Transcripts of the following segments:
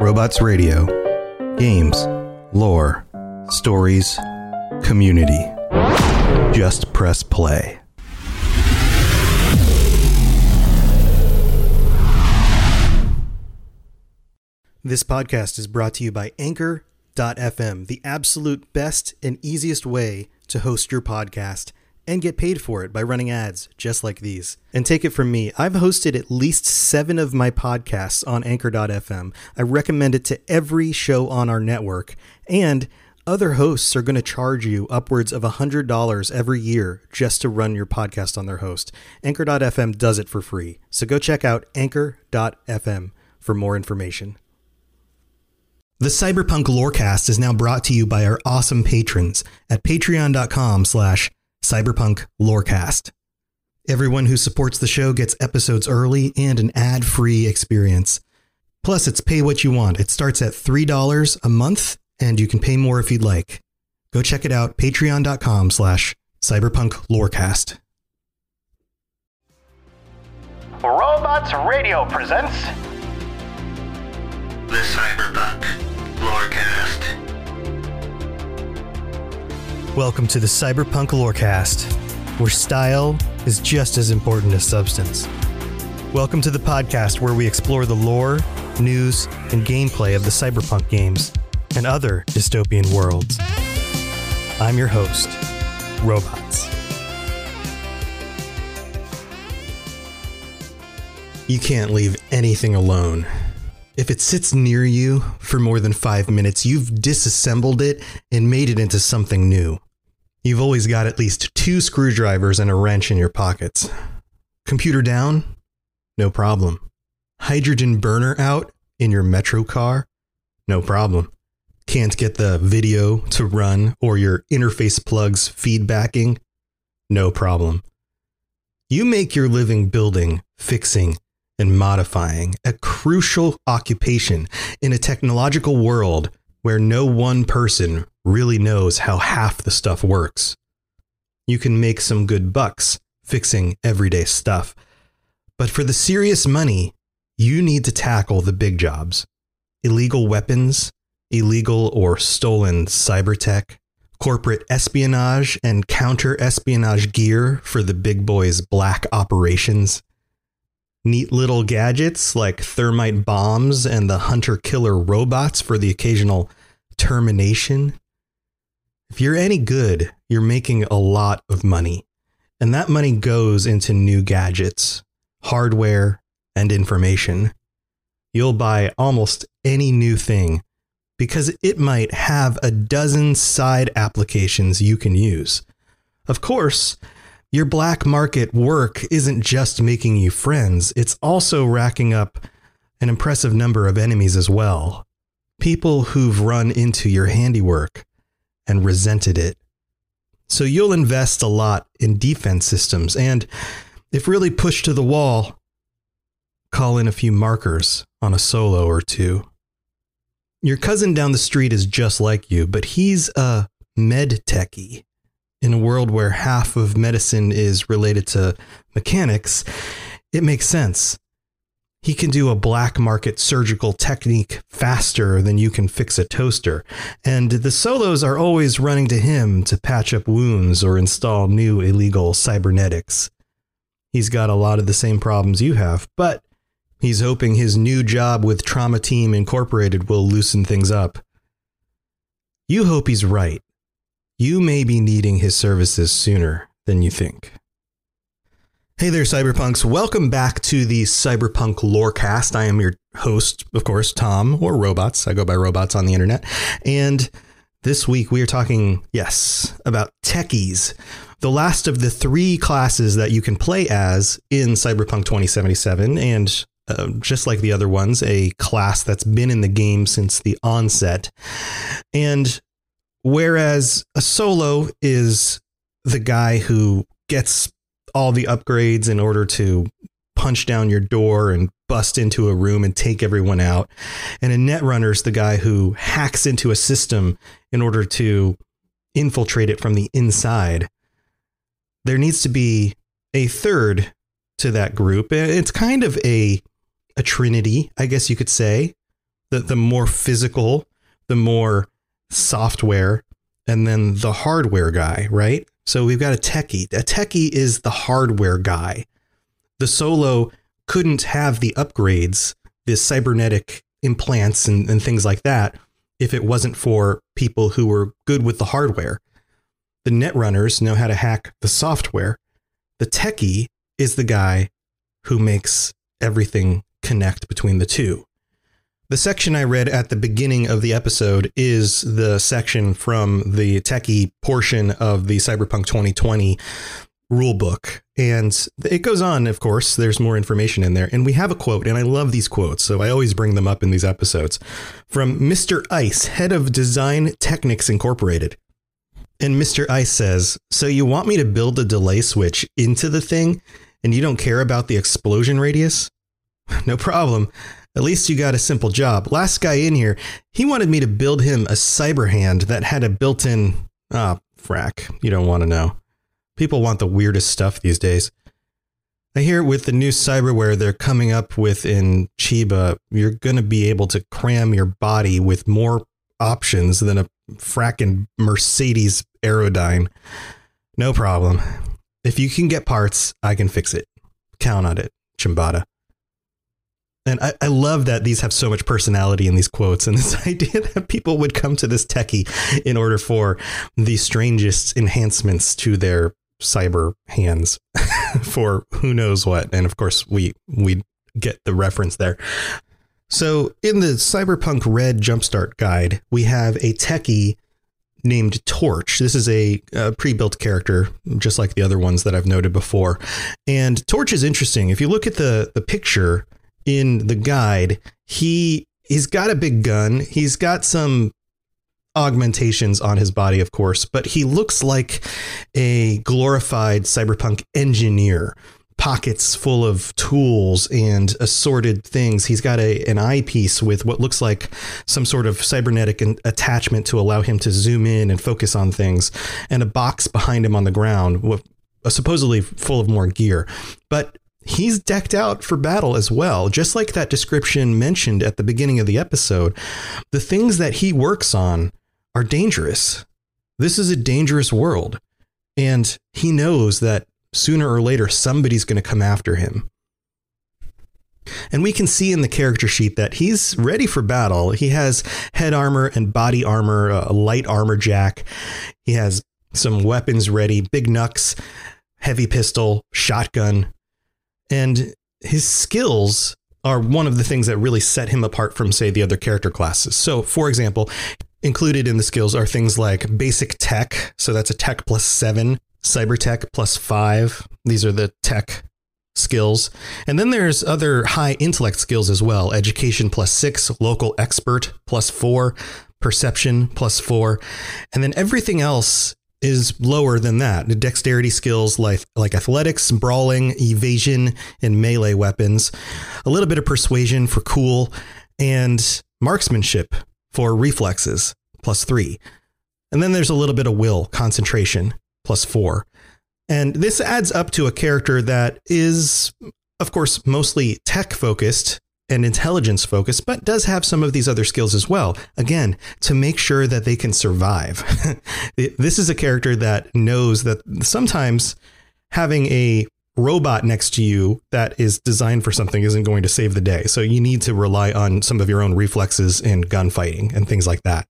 Robots Radio. Games, lore, stories, community. Just press play. This podcast is brought to you by Anchor.fm, the absolute best and easiest way to host your podcast and get paid for it by running ads just like these. And take it from me, I've hosted at least seven of my podcasts on Anchor.fm. I recommend it to every show on our network. And other hosts are going to charge you upwards of $100 every year just to run your podcast on their host. Anchor.fm does it for free. So go check out Anchor.fm for more information. The Cyberpunk Lorecast is now brought to you by our awesome patrons at patreon.com slash cyberpunk lorecast. Everyone who supports the show gets episodes early and an ad-free experience. Plus, it's pay what you want. It starts at $3 a month, and you can pay more if you'd like. Go check it out, patreon.com slash cyberpunk lorecast. Robots Radio presents The Cyberpunk Lorecast. Welcome to the Cyberpunk Lorecast, where style is just as important as substance. Welcome to the podcast where we explore the lore, news, and gameplay of the cyberpunk games and other dystopian worlds. I'm your host, Robots. You can't leave anything alone. If it sits near you for more than five minutes, you've disassembled it and made it into something new. You've always got at least two screwdrivers and a wrench in your pockets. Computer down? No problem. Hydrogen burner out in your metro car? No problem. Can't get the video to run or your interface plugs feedbacking? No problem. You make your living building, fixing, and modifying a crucial occupation in a technological world where no one person really knows how half the stuff works. You can make some good bucks fixing everyday stuff, but for the serious money, you need to tackle the big jobs illegal weapons, illegal or stolen cyber tech, corporate espionage and counter espionage gear for the big boys' black operations neat little gadgets like thermite bombs and the hunter killer robots for the occasional termination. If you're any good, you're making a lot of money, and that money goes into new gadgets, hardware, and information. You'll buy almost any new thing because it might have a dozen side applications you can use. Of course, your black market work isn't just making you friends, it's also racking up an impressive number of enemies as well. People who've run into your handiwork and resented it. So you'll invest a lot in defense systems and, if really pushed to the wall, call in a few markers on a solo or two. Your cousin down the street is just like you, but he's a med techie in a world where half of medicine is related to mechanics, it makes sense. He can do a black market surgical technique faster than you can fix a toaster, and the solos are always running to him to patch up wounds or install new illegal cybernetics. He's got a lot of the same problems you have, but he's hoping his new job with Trauma Team Incorporated will loosen things up. You hope he's right you may be needing his services sooner than you think. Hey there, Cyberpunks. Welcome back to the Cyberpunk Lorecast. I am your host, of course, Tom, or Robots. I go by Robots on the internet. And this week we are talking, yes, about techies, the last of the three classes that you can play as in Cyberpunk 2077. And uh, just like the other ones, a class that's been in the game since the onset. And Whereas a solo is the guy who gets all the upgrades in order to punch down your door and bust into a room and take everyone out. And a netrunner's the guy who hacks into a system in order to infiltrate it from the inside. There needs to be a third to that group. It's kind of a a trinity, I guess you could say. the the more physical, the more software, and then the hardware guy, right? So we've got a techie. A techie is the hardware guy. The solo couldn't have the upgrades, the cybernetic implants and, and things like that, if it wasn't for people who were good with the hardware. The netrunners know how to hack the software. The techie is the guy who makes everything connect between the two. The section I read at the beginning of the episode is the section from the techie portion of the Cyberpunk 2020 rulebook. And it goes on, of course, there's more information in there. And we have a quote, and I love these quotes, so I always bring them up in these episodes from Mr. Ice, head of Design Technics Incorporated. And Mr. Ice says, So you want me to build a delay switch into the thing, and you don't care about the explosion radius? No problem. At least you got a simple job. Last guy in here, he wanted me to build him a cyber hand that had a built in. Ah, oh, frack. You don't want to know. People want the weirdest stuff these days. I hear with the new cyberware they're coming up with in Chiba, you're going to be able to cram your body with more options than a fracking Mercedes Aerodyne. No problem. If you can get parts, I can fix it. Count on it, Chombatta. And I, I, love that these have so much personality in these quotes and this idea that people would come to this techie in order for the strangest enhancements to their cyber hands for who knows what. And of course, we we get the reference there. So in the Cyberpunk Red Jumpstart guide, we have a techie named Torch. This is a, a, pre-built character, just like the other ones that I've noted before. And Torch is interesting. If you look at the the picture, in the guide, he he's got a big gun. He's got some augmentations on his body, of course, but he looks like a glorified cyberpunk engineer. Pockets full of tools and assorted things. He's got a an eyepiece with what looks like some sort of cybernetic attachment to allow him to zoom in and focus on things, and a box behind him on the ground with supposedly full of more gear. But he's decked out for battle as well. Just like that description mentioned at the beginning of the episode, the things that he works on are dangerous. This is a dangerous world. And he knows that sooner or later somebody's going to come after him. And we can see in the character sheet that he's ready for battle. He has head armor and body armor, a light armor jack. He has some weapons ready, big knucks, heavy pistol, shotgun, and his skills are one of the things that really set him apart from, say, the other character classes. So, for example, included in the skills are things like basic tech. So that's a tech plus seven, cyber tech plus five. These are the tech skills. And then there's other high intellect skills as well education plus six, local expert plus four, perception plus four. And then everything else is lower than that. Dexterity skills like like athletics, brawling, evasion, and melee weapons. A little bit of persuasion for cool, and marksmanship for reflexes plus three. And then there's a little bit of will, concentration plus four. And this adds up to a character that is, of course, mostly tech focused and intelligence focused, but does have some of these other skills as well. Again, to make sure that they can survive. this is a character that knows that sometimes having a robot next to you that is designed for something isn't going to save the day. So you need to rely on some of your own reflexes in gunfighting and things like that.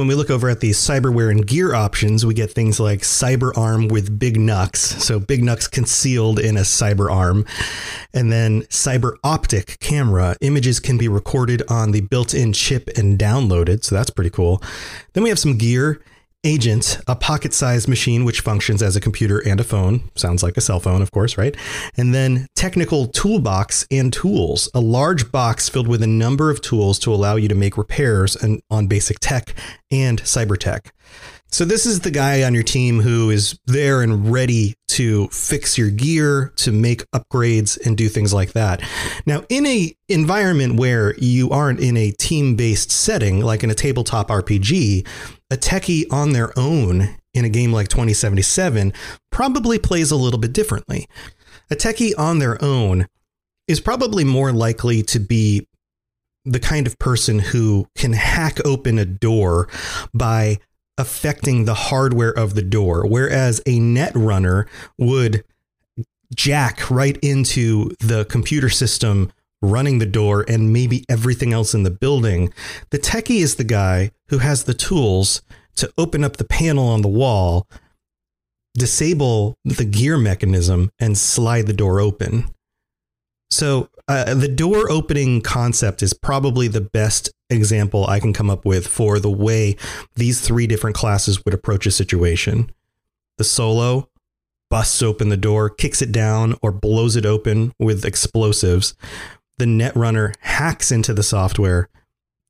When we look over at the cyberware and gear options, we get things like cyber arm with big knucks. So big knucks concealed in a cyber arm. And then cyber optic camera. Images can be recorded on the built in chip and downloaded. So that's pretty cool. Then we have some gear Agent, a pocket sized machine which functions as a computer and a phone. Sounds like a cell phone, of course, right? And then Technical Toolbox and Tools, a large box filled with a number of tools to allow you to make repairs and, on basic tech and cyber tech. So this is the guy on your team who is there and ready to fix your gear, to make upgrades and do things like that. Now, in a environment where you aren't in a team-based setting like in a tabletop RPG, a techie on their own in a game like 2077 probably plays a little bit differently. A techie on their own is probably more likely to be the kind of person who can hack open a door by affecting the hardware of the door, whereas a net runner would jack right into the computer system running the door and maybe everything else in the building. The techie is the guy who has the tools to open up the panel on the wall, disable the gear mechanism, and slide the door open. So, uh, the door opening concept is probably the best example I can come up with for the way these three different classes would approach a situation. The solo busts open the door, kicks it down, or blows it open with explosives. The netrunner hacks into the software,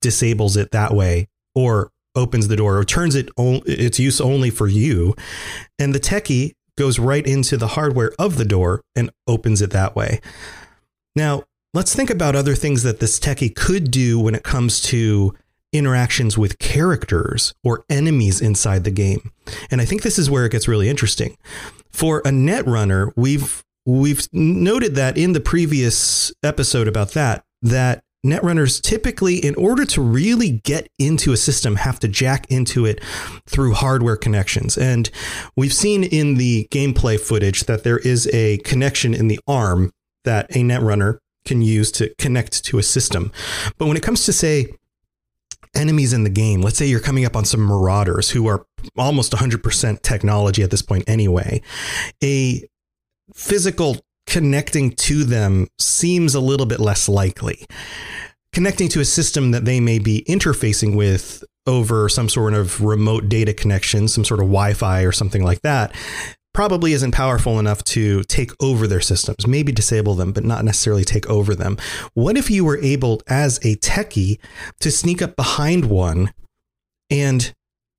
disables it that way, or opens the door or turns it on, its use only for you. And the techie goes right into the hardware of the door and opens it that way. Now, let's think about other things that this techie could do when it comes to interactions with characters or enemies inside the game. And I think this is where it gets really interesting. For a net runner, we've we've noted that in the previous episode about that that netrunners typically in order to really get into a system have to jack into it through hardware connections. And we've seen in the gameplay footage that there is a connection in the arm that a netrunner can use to connect to a system. But when it comes to say enemies in the game let's say you're coming up on some marauders who are almost 100% technology at this point anyway a physical connecting to them seems a little bit less likely. Connecting to a system that they may be interfacing with over some sort of remote data connection, some sort of Wi Fi or something like that, probably isn't powerful enough to take over their systems, maybe disable them, but not necessarily take over them. What if you were able, as a techie, to sneak up behind one and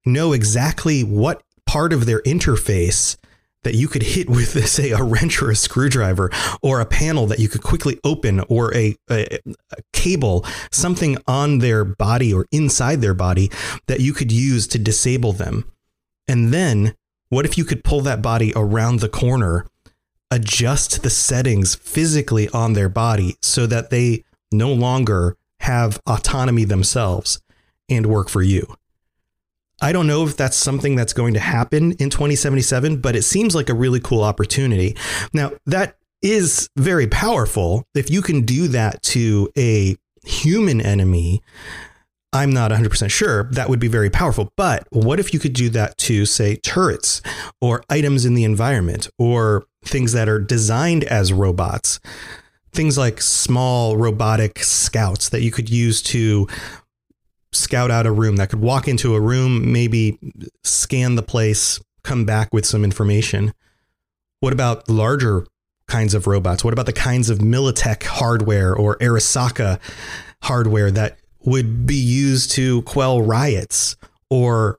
know exactly what part of their interface that you could hit with, say, a wrench or a screwdriver, or a panel that you could quickly open, or a, a, a, cable, something on their body or inside their body that you could use to disable them. And then, what if you could pull that body around the corner, adjust the settings physically on their body so that they no longer have autonomy themselves and work for you? I don't know if that's something that's going to happen in 2077, but it seems like a really cool opportunity. Now, that is very powerful. If you can do that to a human enemy, I'm not 100% sure that would be very powerful. But what if you could do that to, say, turrets or items in the environment or things that are designed as robots? Things like small robotic scouts that you could use to scout out a room that could walk into a room, maybe scan the place, come back with some information. What about larger kinds of robots? What about the kinds of Militech hardware or Arasaka hardware that would be used to quell riots or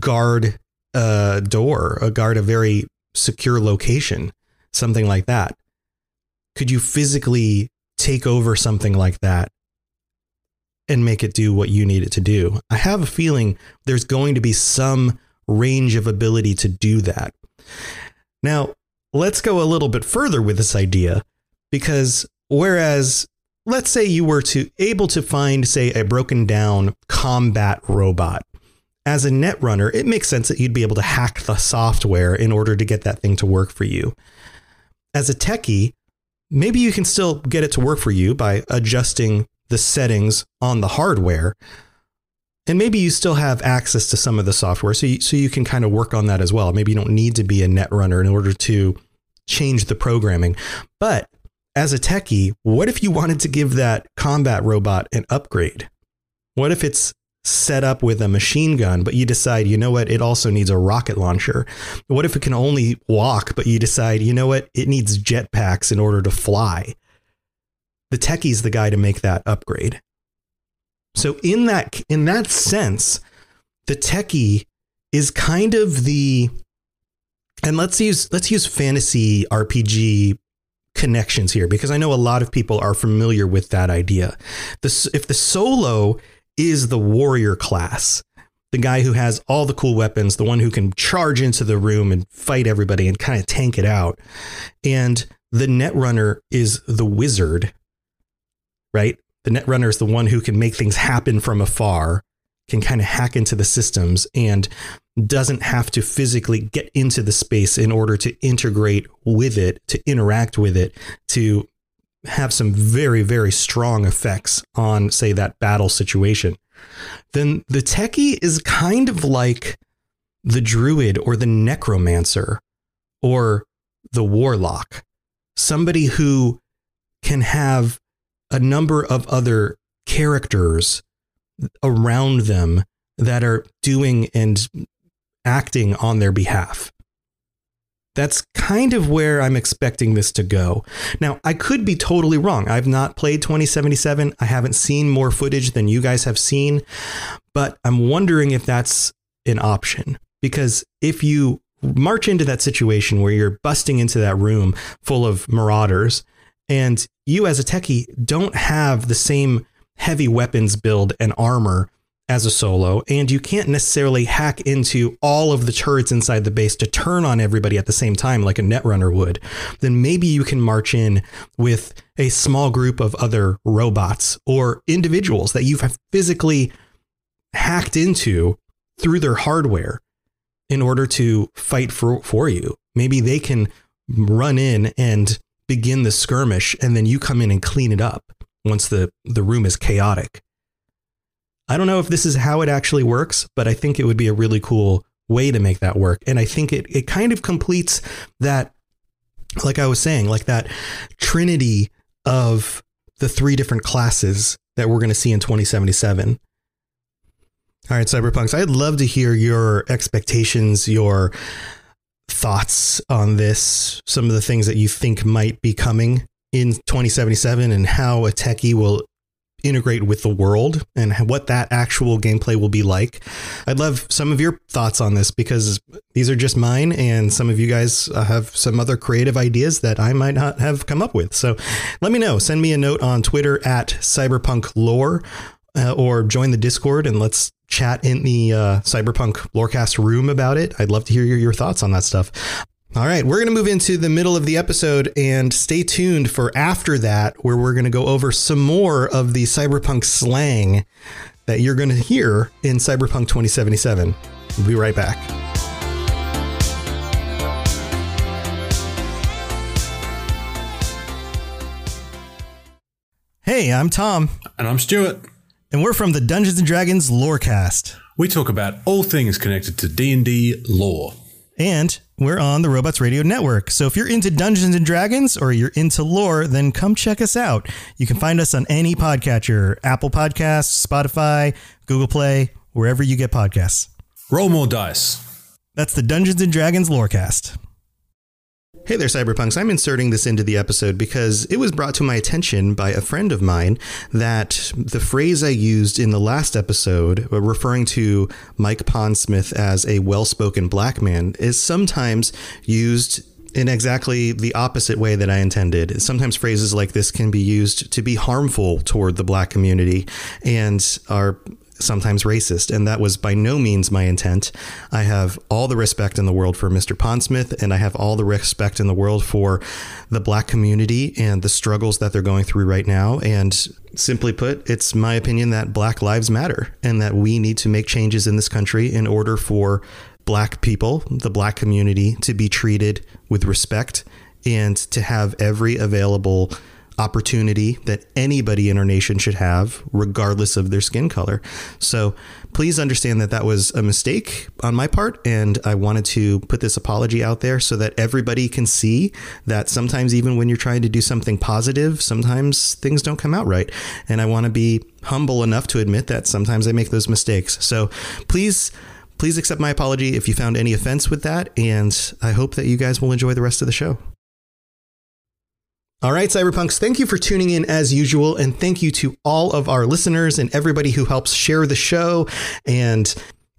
guard a door, or guard a very secure location, something like that? Could you physically take over something like that and make it do what you need it to do. I have a feeling there's going to be some range of ability to do that. Now, let's go a little bit further with this idea because whereas let's say you were to able to find say a broken down combat robot as a netrunner, it makes sense that you'd be able to hack the software in order to get that thing to work for you. As a techie, maybe you can still get it to work for you by adjusting the settings on the hardware. And maybe you still have access to some of the software, so you, so you can kind of work on that as well. Maybe you don't need to be a net runner in order to change the programming. But as a techie, what if you wanted to give that combat robot an upgrade? What if it's set up with a machine gun, but you decide, you know what, it also needs a rocket launcher? What if it can only walk, but you decide, you know what, it needs jetpacks in order to fly? The techie's the guy to make that upgrade. So in that in that sense, the techie is kind of the and let's use let's use fantasy RPG connections here because I know a lot of people are familiar with that idea. The, if the solo is the warrior class, the guy who has all the cool weapons, the one who can charge into the room and fight everybody and kind of tank it out, and the netrunner is the wizard right? the netrunner is the one who can make things happen from afar, can kind of hack into the systems and doesn't have to physically get into the space in order to integrate with it, to interact with it, to have some very, very strong effects on, say, that battle situation. Then the techie is kind of like the druid or the necromancer or the warlock, somebody who can have a number of other characters around them that are doing and acting on their behalf. That's kind of where I'm expecting this to go. Now, I could be totally wrong. I've not played 2077. I haven't seen more footage than you guys have seen, but I'm wondering if that's an option. Because if you march into that situation where you're busting into that room full of marauders and you as a techie don't have the same heavy weapons build and armor as a solo, and you can't necessarily hack into all of the turrets inside the base to turn on everybody at the same time like a netrunner would, then maybe you can march in with a small group of other robots or individuals that you've physically hacked into through their hardware in order to fight for, for you. Maybe they can run in and begin the skirmish, and then you come in and clean it up once the, the room is chaotic. I don't know if this is how it actually works, but I think it would be a really cool way to make that work. And I think it, it kind of completes that, like I was saying, like that trinity of the three different classes that we're going to see in 2077. All right, Cyberpunks, I'd love to hear your expectations, your thoughts on this, some of the things that you think might be coming in 2077 and how a techie will integrate with the world and what that actual gameplay will be like. I'd love some of your thoughts on this because these are just mine and some of you guys uh, have some other creative ideas that I might not have come up with. So let me know. Send me a note on Twitter at cyberpunk lore uh, or join the Discord and let's chat in the uh, cyberpunk lorecast room about it. I'd love to hear your, your thoughts on that stuff. All right, we're going to move into the middle of the episode and stay tuned for after that, where we're going to go over some more of the cyberpunk slang that you're going to hear in Cyberpunk 2077. We'll be right back. Hey, I'm Tom, And I'm Stuart. And we're from the Dungeons and Dragons Lorecast. We talk about all things connected to D&D lore. And we're on the Robots Radio Network. So if you're into Dungeons and Dragons or you're into lore, then come check us out. You can find us on any podcatcher Apple Podcasts, Spotify, Google Play, wherever you get podcasts. Roll more dice. That's the Dungeons and Dragons Lorecast. Hey there, Cyberpunks. I'm inserting this into the episode because it was brought to my attention by a friend of mine that the phrase I used in the last episode, uh, referring to Mike Pondsmith as a well spoken black man, is sometimes used in exactly the opposite way that I intended. Sometimes phrases like this can be used to be harmful toward the black community and are sometimes racist, and that was by no means my intent. I have all the respect in the world for Mr. Pondsmith, and I have all the respect in the world for the black community and the struggles that they're going through right now. And simply put, it's my opinion that black lives matter and that we need to make changes in this country in order for black people, the black community, to be treated with respect and to have every available opportunity that anybody in our nation should have, regardless of their skin color. So please understand that that was a mistake on my part. And I wanted to put this apology out there so that everybody can see that sometimes, even when you're trying to do something positive, sometimes things don't come out right. And I want to be humble enough to admit that sometimes I make those mistakes. So please. Please accept my apology if you found any offense with that, and I hope that you guys will enjoy the rest of the show. All right, Cyberpunks, thank you for tuning in as usual. And thank you to all of our listeners and everybody who helps share the show. And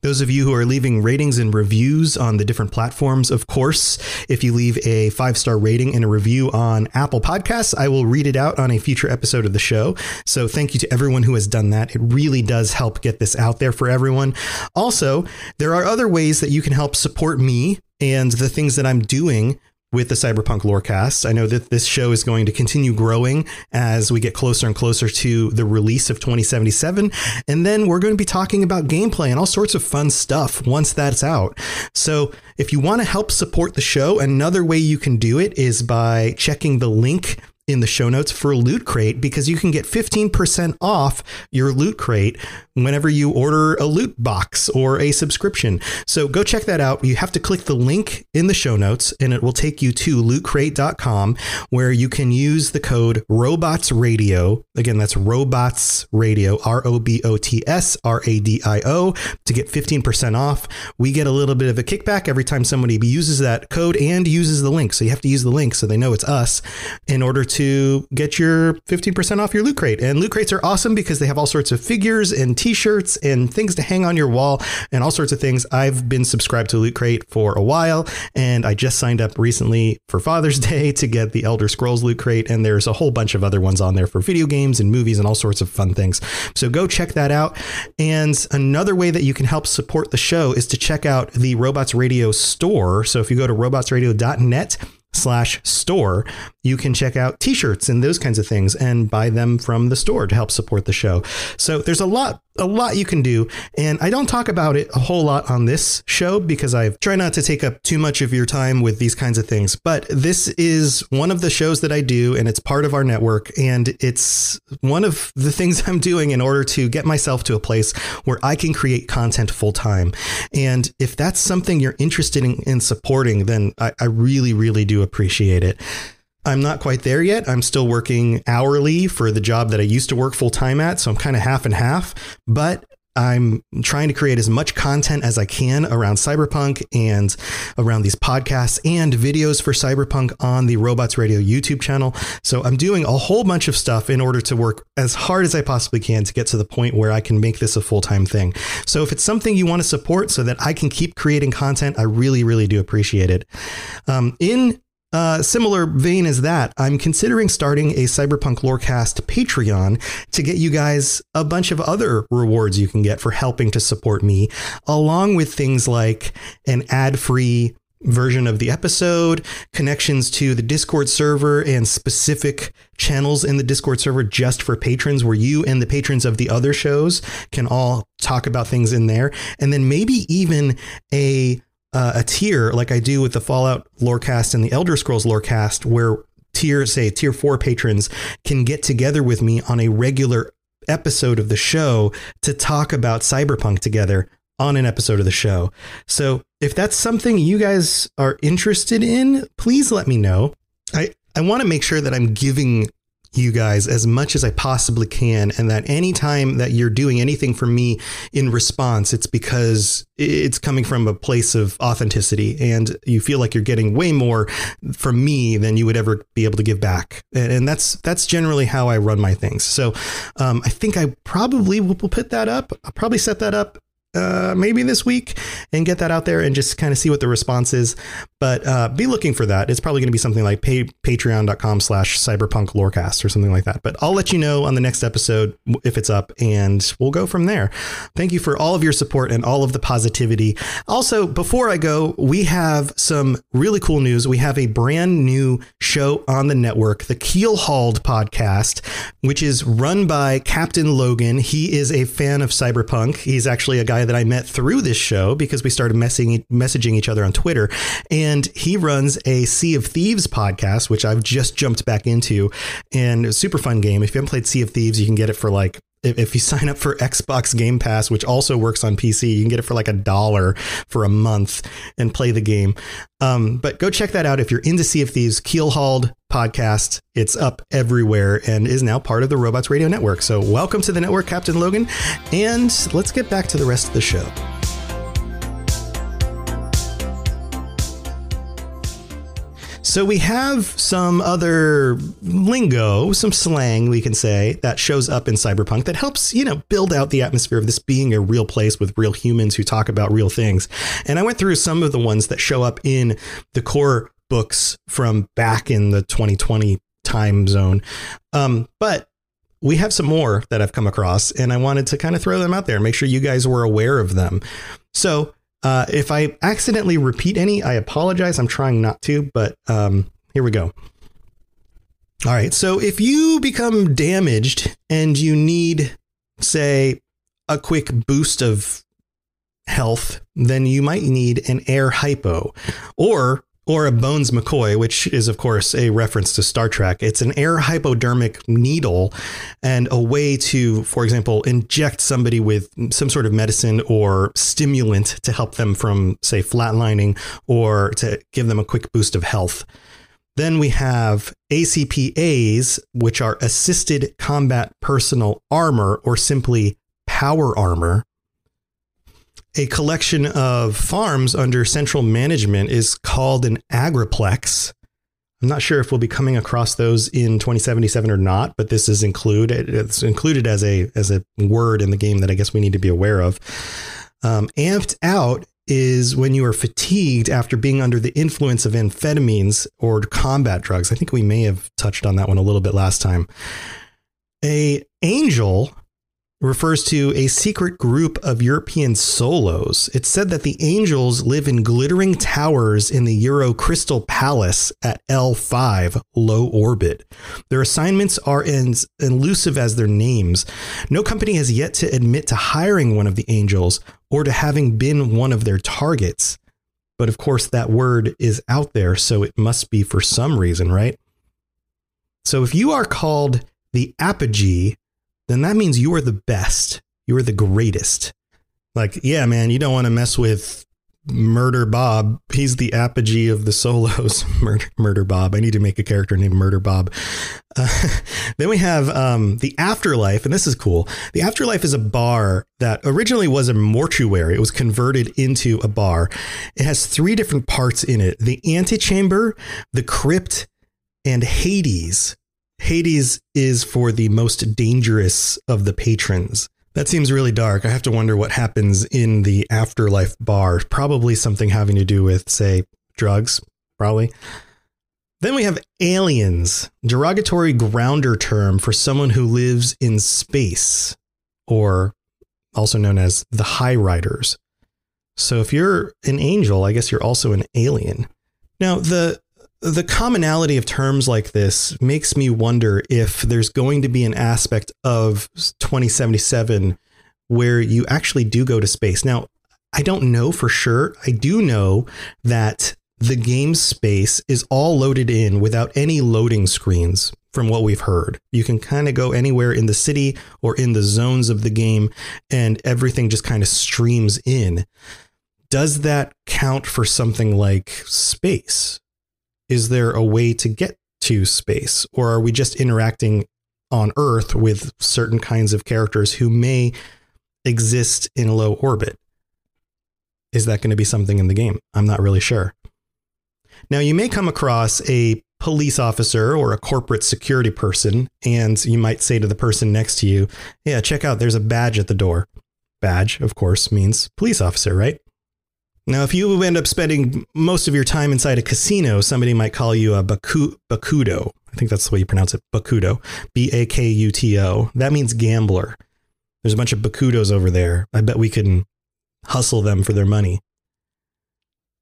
those of you who are leaving ratings and reviews on the different platforms, of course, if you leave a five star rating and a review on Apple Podcasts, I will read it out on a future episode of the show. So thank you to everyone who has done that. It really does help get this out there for everyone. Also, there are other ways that you can help support me and the things that I'm doing with the Cyberpunk Lorecast. I know that this show is going to continue growing as we get closer and closer to the release of 2077. And then we're going to be talking about gameplay and all sorts of fun stuff once that's out. So if you want to help support the show, another way you can do it is by checking the link in the show notes for Loot Crate because you can get 15% off your Loot Crate whenever you order a loot box or a subscription. So go check that out. You have to click the link in the show notes and it will take you to lootcrate.com where you can use the code robots radio. Again, that's robots radio, R O B O T S R A D I O to get 15% off. We get a little bit of a kickback every time somebody uses that code and uses the link. So you have to use the link so they know it's us in order to get your 15% off your loot crate. And loot crates are awesome because they have all sorts of figures and t t-shirts and things to hang on your wall and all sorts of things. I've been subscribed to Loot Crate for a while and I just signed up recently for Father's Day to get the Elder Scrolls Loot Crate and there's a whole bunch of other ones on there for video games and movies and all sorts of fun things. So go check that out. And another way that you can help support the show is to check out the Robots Radio store. So if you go to robotsradio.net slash store, you can check out t-shirts and those kinds of things and buy them from the store to help support the show. So there's a lot a lot you can do and I don't talk about it a whole lot on this show because I try not to take up too much of your time with these kinds of things. But this is one of the shows that I do and it's part of our network and it's one of the things I'm doing in order to get myself to a place where I can create content full time. And if that's something you're interested in, in supporting, then I, I really, really do appreciate it. I'm not quite there yet. I'm still working hourly for the job that I used to work full time at. So I'm kind of half and half, but I'm trying to create as much content as I can around Cyberpunk and around these podcasts and videos for Cyberpunk on the Robots Radio YouTube channel. So I'm doing a whole bunch of stuff in order to work as hard as I possibly can to get to the point where I can make this a full time thing. So if it's something you want to support so that I can keep creating content, I really, really do appreciate it. Um, in uh, similar vein as that, I'm considering starting a Cyberpunk Lorecast Patreon to get you guys a bunch of other rewards you can get for helping to support me, along with things like an ad free version of the episode, connections to the Discord server, and specific channels in the Discord server just for patrons where you and the patrons of the other shows can all talk about things in there. And then maybe even a uh, a tier like I do with the Fallout Lorecast and the Elder Scrolls Lorecast, where tier, say, tier four patrons can get together with me on a regular episode of the show to talk about cyberpunk together on an episode of the show. So if that's something you guys are interested in, please let me know. I, I want to make sure that I'm giving you guys as much as I possibly can. And that anytime that you're doing anything for me in response, it's because it's coming from a place of authenticity and you feel like you're getting way more from me than you would ever be able to give back. And that's, that's generally how I run my things. So um, I think I probably will put that up. I'll probably set that up uh, maybe this week and get that out there and just kind of see what the response is. But uh, be looking for that. It's probably going to be something like pay, patreon.com slash cyberpunk lorecast or something like that. But I'll let you know on the next episode if it's up and we'll go from there. Thank you for all of your support and all of the positivity. Also, before I go, we have some really cool news. We have a brand new show on the network, the Keel Hauled podcast, which is run by Captain Logan. He is a fan of cyberpunk. He's actually a guy that I met through this show because we started messaging, messaging each other on Twitter. And he runs a Sea of Thieves podcast, which I've just jumped back into. And super fun game. If you haven't played Sea of Thieves, you can get it for like if you sign up for Xbox Game Pass, which also works on PC, you can get it for like a dollar for a month and play the game. Um, but go check that out if you're into Sea of Thieves. Keelhauled podcast. It's up everywhere and is now part of the Robots Radio Network. So welcome to the network, Captain Logan. And let's get back to the rest of the show. So we have some other lingo, some slang we can say that shows up in cyberpunk that helps, you know, build out the atmosphere of this being a real place with real humans who talk about real things. And I went through some of the ones that show up in the core books from back in the 2020 time zone. Um, but we have some more that I've come across and I wanted to kind of throw them out there make sure you guys were aware of them. So Uh, if I accidentally repeat any, I apologize. I'm trying not to, but um, here we go. All right. So if you become damaged and you need, say, a quick boost of health, then you might need an air hypo or or a Bones McCoy, which is, of course, a reference to Star Trek. It's an air hypodermic needle and a way to, for example, inject somebody with some sort of medicine or stimulant to help them from, say, flatlining or to give them a quick boost of health. Then we have ACPAs, which are assisted combat personal armor or simply power armor a collection of farms under central management is called an agriplex. I'm not sure if we'll be coming across those in 2077 or not, but this is included. It's included as a as a word in the game that I guess we need to be aware of. Um, amped out is when you are fatigued after being under the influence of amphetamines or combat drugs. I think we may have touched on that one a little bit last time. A angel refers to a secret group of European solos. It's said that the angels live in glittering towers in the Euro Crystal Palace at L5, low orbit. Their assignments are as elusive as their names. No company has yet to admit to hiring one of the angels or to having been one of their targets. But of course, that word is out there, so it must be for some reason, right? So if you are called the apogee then that means you are the best. You are the greatest. Like, yeah, man, you don't want to mess with Murder Bob. He's the apogee of the solos. Murder, Murder Bob. I need to make a character named Murder Bob. Uh, then we have um, the Afterlife, and this is cool. The Afterlife is a bar that originally was a mortuary. It was converted into a bar. It has three different parts in it: the antechamber, the crypt, and Hades. Hades is for the most dangerous of the patrons. That seems really dark. I have to wonder what happens in the afterlife bar. Probably something having to do with, say, drugs, probably. Then we have aliens, derogatory grounder term for someone who lives in space, or also known as the high riders. So if you're an angel, I guess you're also an alien. Now, the the commonality of terms like this makes me wonder if there's going to be an aspect of 2077 where you actually do go to space. Now, I don't know for sure. I do know that the game space is all loaded in without any loading screens from what we've heard. You can kind of go anywhere in the city or in the zones of the game and everything just kind of streams in. Does that count for something like space? Is there a way to get to space? Or are we just interacting on earth with certain kinds of characters who may exist in low orbit? Is that going to be something in the game? I'm not really sure. Now you may come across a police officer or a corporate security person and you might say to the person next to you yeah check out there's a badge at the door. Badge of course means police officer right now, if you end up spending most of your time inside a casino, somebody might call you a baku- bakudo. I think that's the way you pronounce it, bakudo. B A K U T O. That means gambler. There's a bunch of bakudos over there. I bet we can hustle them for their money.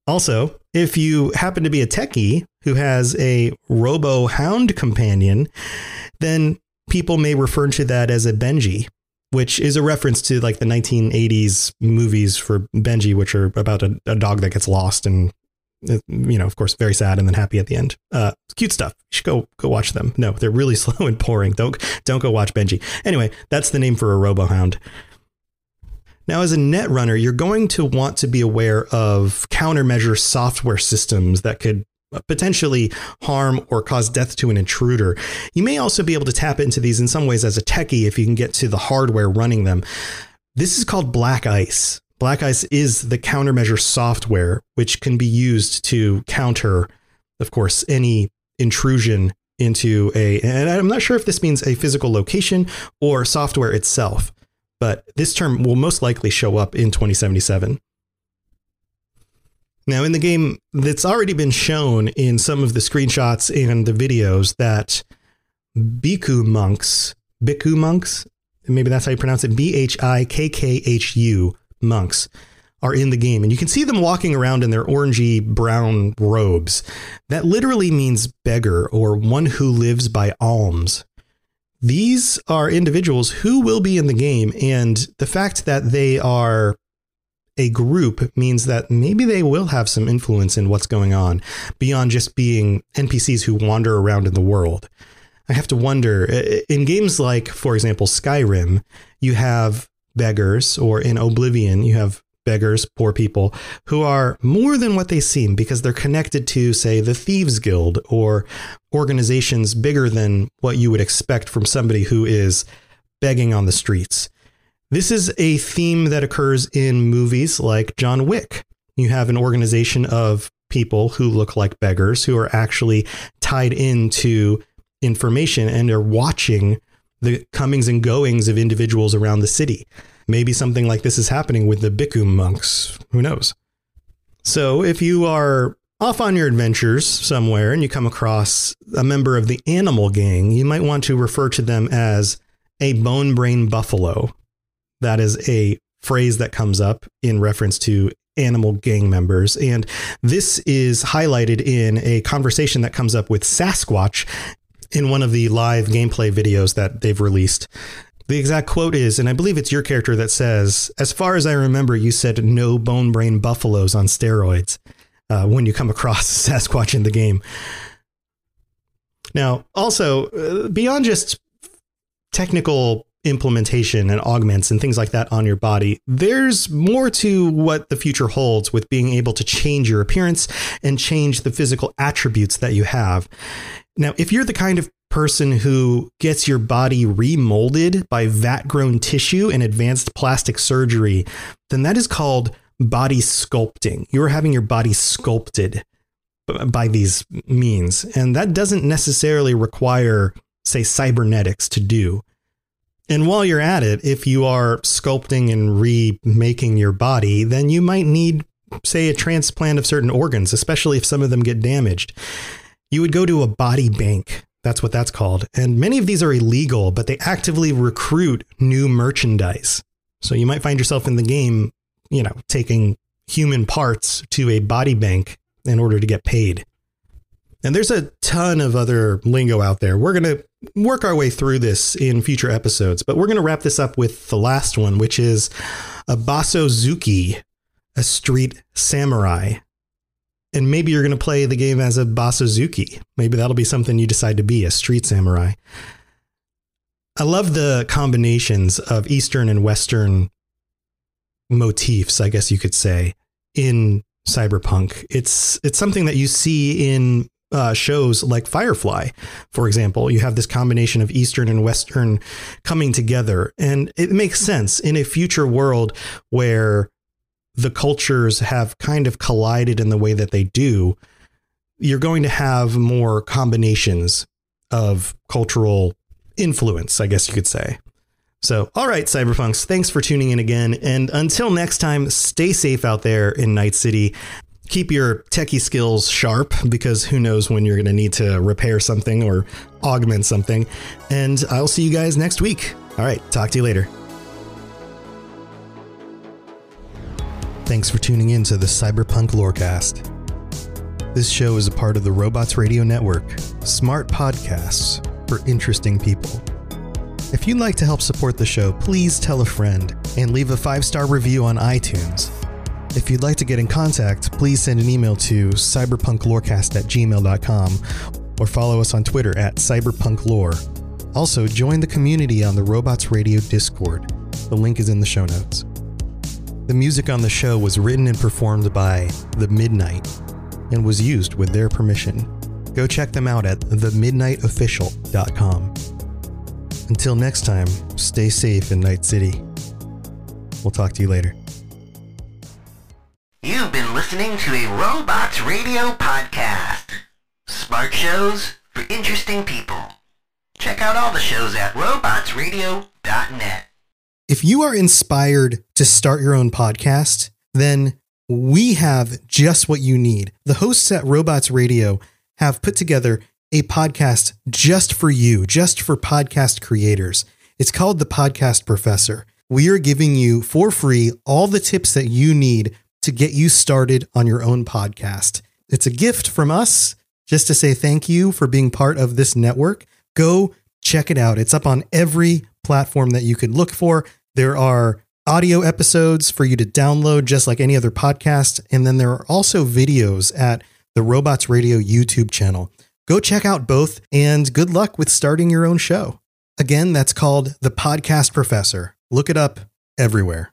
Also, if you happen to be a techie who has a robo hound companion, then people may refer to that as a Benji which is a reference to like the 1980s movies for Benji, which are about a, a dog that gets lost and uh, you know, of course, very sad and then happy at the end. Uh, cute stuff. You should go go watch them. No, they're really slow and boring. Don't don't go watch Benji. Anyway, that's the name for a RoboHound. Now, as a netrunner, you're going to want to be aware of countermeasure software systems that could potentially harm or cause death to an intruder. You may also be able to tap into these in some ways as a techie if you can get to the hardware running them. This is called Black Ice. Black Ice is the countermeasure software which can be used to counter, of course, any intrusion into a, and I'm not sure if this means a physical location or software itself, but this term will most likely show up in 2077. Now, in the game, that's already been shown in some of the screenshots and the videos that Bhikkhu monks, Bhikkhu monks, maybe that's how you pronounce it, B H I K K H U monks, are in the game, and you can see them walking around in their orangey brown robes. That literally means beggar or one who lives by alms. These are individuals who will be in the game, and the fact that they are a group means that maybe they will have some influence in what's going on beyond just being NPCs who wander around in the world. I have to wonder in games like, for example, Skyrim, you have beggars, or in Oblivion, you have beggars, poor people, who are more than what they seem because they're connected to, say, the Thieves Guild or organizations bigger than what you would expect from somebody who is begging on the streets. This is a theme that occurs in movies like John Wick. You have an organization of people who look like beggars who are actually tied into information and are watching the comings and goings of individuals around the city. Maybe something like this is happening with the Bikkum monks. Who knows? So, if you are off on your adventures somewhere and you come across a member of the animal gang, you might want to refer to them as a bone brain buffalo. That is a phrase that comes up in reference to animal gang members. And this is highlighted in a conversation that comes up with Sasquatch in one of the live gameplay videos that they've released. The exact quote is, and I believe it's your character that says, As far as I remember, you said no bone brain buffaloes on steroids uh, when you come across Sasquatch in the game. Now, also, uh, beyond just technical implementation and augments and things like that on your body, there's more to what the future holds with being able to change your appearance and change the physical attributes that you have. Now, if you're the kind of person who gets your body remolded by vat grown tissue and advanced plastic surgery, then that is called body sculpting. You're having your body sculpted by these means. And that doesn't necessarily require, say, cybernetics to do. And while you're at it, if you are sculpting and remaking your body, then you might need, say, a transplant of certain organs, especially if some of them get damaged. You would go to a body bank. That's what that's called. And many of these are illegal, but they actively recruit new merchandise. So you might find yourself in the game, you know, taking human parts to a body bank in order to get paid. And there's a ton of other lingo out there. We're going to work our way through this in future episodes, but we're going to wrap this up with the last one, which is a Basozuki, a street samurai. And maybe you're going to play the game as a Basozuki. Maybe that'll be something you decide to be, a street samurai. I love the combinations of Eastern and Western motifs, I guess you could say, in cyberpunk. It's it's something that you see in uh, shows like Firefly, for example. You have this combination of Eastern and Western coming together. And it makes sense in a future world where the cultures have kind of collided in the way that they do. You're going to have more combinations of cultural influence, I guess you could say. So, all right, Cyberpunks, thanks for tuning in again. And until next time, stay safe out there in Night City keep your techie skills sharp because who knows when you're going to need to repair something or augment something. And I'll see you guys next week. All right, talk to you later. Thanks for tuning in to the Cyberpunk Lorecast. This show is a part of the Robots Radio Network, smart podcasts for interesting people. If you'd like to help support the show, please tell a friend and leave a five star review on iTunes. If you'd like to get in contact, please send an email to cyberpunklorecast at gmail.com or follow us on Twitter at cyberpunklore. Also, join the community on the Robots Radio Discord. The link is in the show notes. The music on the show was written and performed by The Midnight and was used with their permission. Go check them out at themidnightofficial.com. Until next time, stay safe in Night City. We'll talk to you later. You've been listening to a Robots Radio podcast. Smart shows for interesting people. Check out all the shows at robotsradio.net. If you are inspired to start your own podcast, then we have just what you need. The hosts at Robots Radio have put together a podcast just for you, just for podcast creators. It's called The Podcast Professor. we are giving you for free all the tips that you need to get you started on your own podcast. It's a gift from us just to say thank you for being part of this network. Go check it out. It's up on every platform that you could look for. There are audio episodes for you to download just like any other podcast. And then there are also videos at the Robots Radio YouTube channel. Go check out both and good luck with starting your own show. Again, that's called The Podcast Professor. Look it up everywhere.